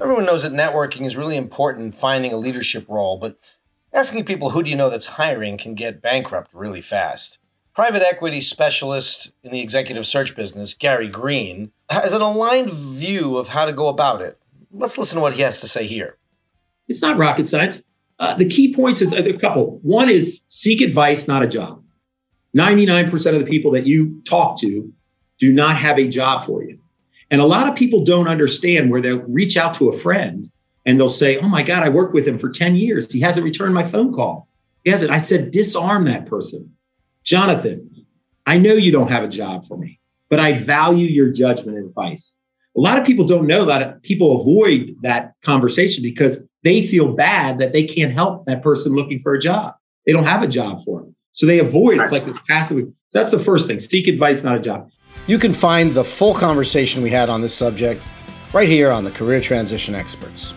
Everyone knows that networking is really important in finding a leadership role, but asking people who do you know that's hiring can get bankrupt really fast. Private equity specialist in the executive search business, Gary Green, has an aligned view of how to go about it. Let's listen to what he has to say here. It's not rocket science. Uh, the key points is a couple. One is seek advice, not a job. 99% of the people that you talk to do not have a job for you. And a lot of people don't understand where they'll reach out to a friend and they'll say, Oh my God, I worked with him for 10 years. He hasn't returned my phone call. He hasn't. I said, disarm that person. Jonathan, I know you don't have a job for me, but I value your judgment and advice. A lot of people don't know that people avoid that conversation because they feel bad that they can't help that person looking for a job. They don't have a job for them. So they avoid it's like this passive. So that's the first thing. Seek advice, not a job. You can find the full conversation we had on this subject right here on the Career Transition Experts.